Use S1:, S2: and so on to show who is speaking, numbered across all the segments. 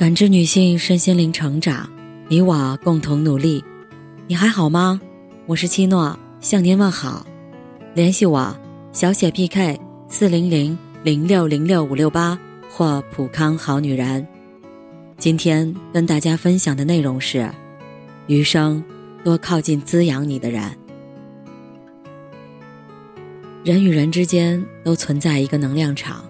S1: 感知女性身心灵成长，你我共同努力。你还好吗？我是七诺，向您问好。联系我：小写 PK 四零零零六零六五六八或普康好女人。今天跟大家分享的内容是：余生多靠近滋养你的人。人与人之间都存在一个能量场，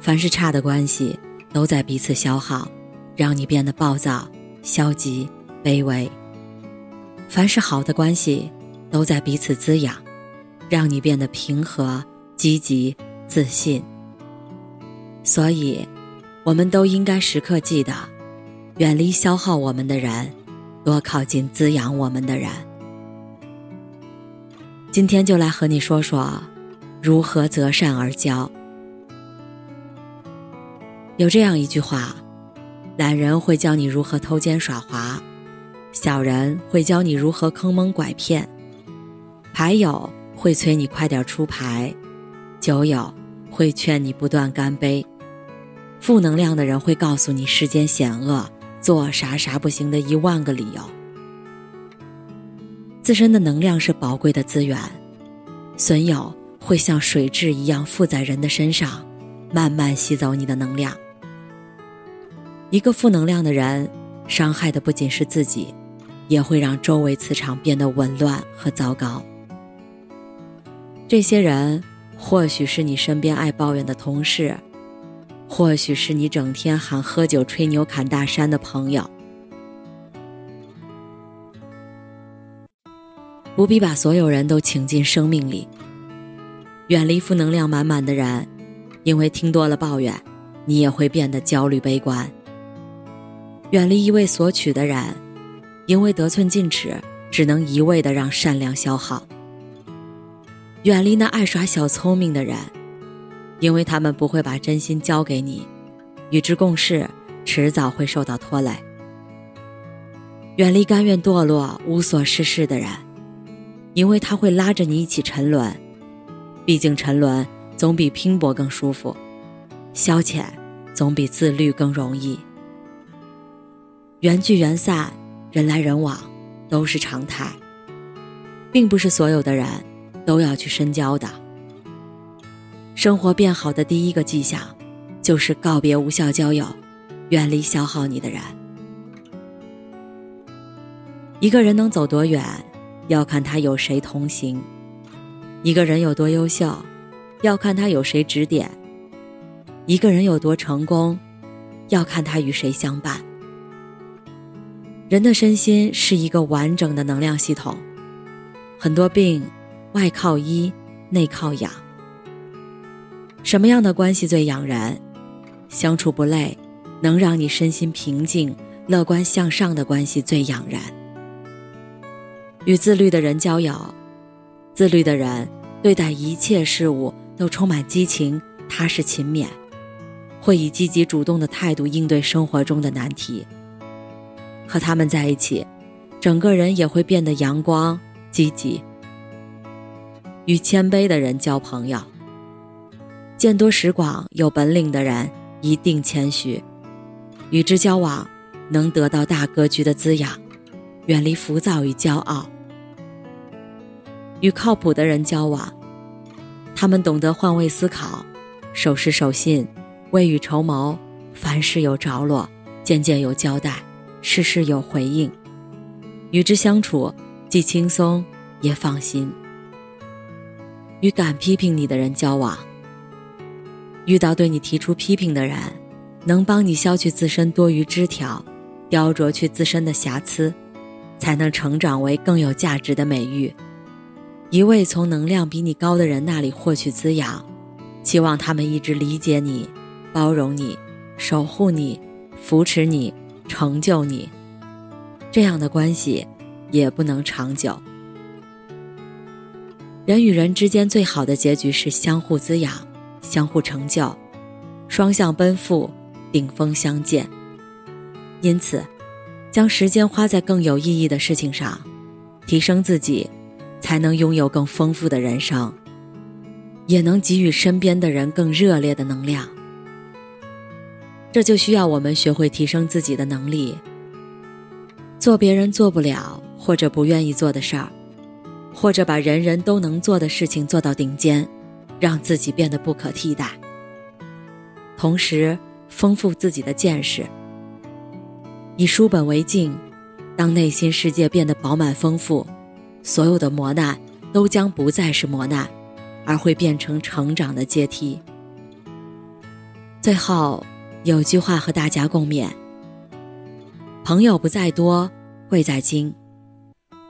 S1: 凡是差的关系。都在彼此消耗，让你变得暴躁、消极、卑微。凡是好的关系，都在彼此滋养，让你变得平和、积极、自信。所以，我们都应该时刻记得，远离消耗我们的人，多靠近滋养我们的人。今天就来和你说说，如何择善而交。有这样一句话：懒人会教你如何偷奸耍滑，小人会教你如何坑蒙拐骗，牌友会催你快点出牌，酒友会劝你不断干杯，负能量的人会告诉你世间险恶，做啥啥不行的一万个理由。自身的能量是宝贵的资源，损友会像水蛭一样附在人的身上，慢慢吸走你的能量。一个负能量的人，伤害的不仅是自己，也会让周围磁场变得紊乱和糟糕。这些人或许是你身边爱抱怨的同事，或许是你整天喊喝酒、吹牛、侃大山的朋友。不必把所有人都请进生命里，远离负能量满满的人，因为听多了抱怨，你也会变得焦虑悲观。远离一味索取的人，因为得寸进尺，只能一味的让善良消耗。远离那爱耍小聪明的人，因为他们不会把真心交给你，与之共事，迟早会受到拖累。远离甘愿堕落、无所事事的人，因为他会拉着你一起沉沦。毕竟沉沦总比拼搏更舒服，消遣总比自律更容易。缘聚缘散，人来人往，都是常态，并不是所有的人都要去深交的。生活变好的第一个迹象，就是告别无效交友，远离消耗你的人。一个人能走多远，要看他有谁同行；一个人有多优秀，要看他有谁指点；一个人有多成功，要看他与谁相伴。人的身心是一个完整的能量系统，很多病外靠医，内靠养。什么样的关系最养人？相处不累，能让你身心平静、乐观向上的关系最养人。与自律的人交友，自律的人对待一切事物都充满激情、踏实勤勉，会以积极主动的态度应对生活中的难题。和他们在一起，整个人也会变得阳光积极。与谦卑的人交朋友，见多识广、有本领的人一定谦虚，与之交往能得到大格局的滋养，远离浮躁与骄傲。与靠谱的人交往，他们懂得换位思考，守时守信，未雨绸缪，凡事有着落，件件有交代。事事有回应，与之相处既轻松也放心。与敢批评你的人交往，遇到对你提出批评的人，能帮你消去自身多余枝条，雕琢去自身的瑕疵，才能成长为更有价值的美玉。一味从能量比你高的人那里获取滋养，期望他们一直理解你、包容你、守护你、扶持你。成就你，这样的关系也不能长久。人与人之间最好的结局是相互滋养、相互成就、双向奔赴、顶峰相见。因此，将时间花在更有意义的事情上，提升自己，才能拥有更丰富的人生，也能给予身边的人更热烈的能量。这就需要我们学会提升自己的能力，做别人做不了或者不愿意做的事儿，或者把人人都能做的事情做到顶尖，让自己变得不可替代。同时，丰富自己的见识，以书本为镜，当内心世界变得饱满丰富，所有的磨难都将不再是磨难，而会变成成长的阶梯。最后。有句话和大家共勉：朋友不在多，贵在精。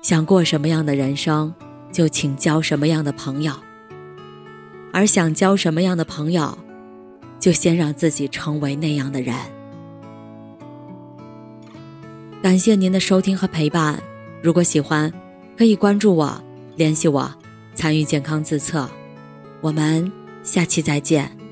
S1: 想过什么样的人生，就请交什么样的朋友；而想交什么样的朋友，就先让自己成为那样的人。感谢您的收听和陪伴。如果喜欢，可以关注我，联系我，参与健康自测。我们下期再见。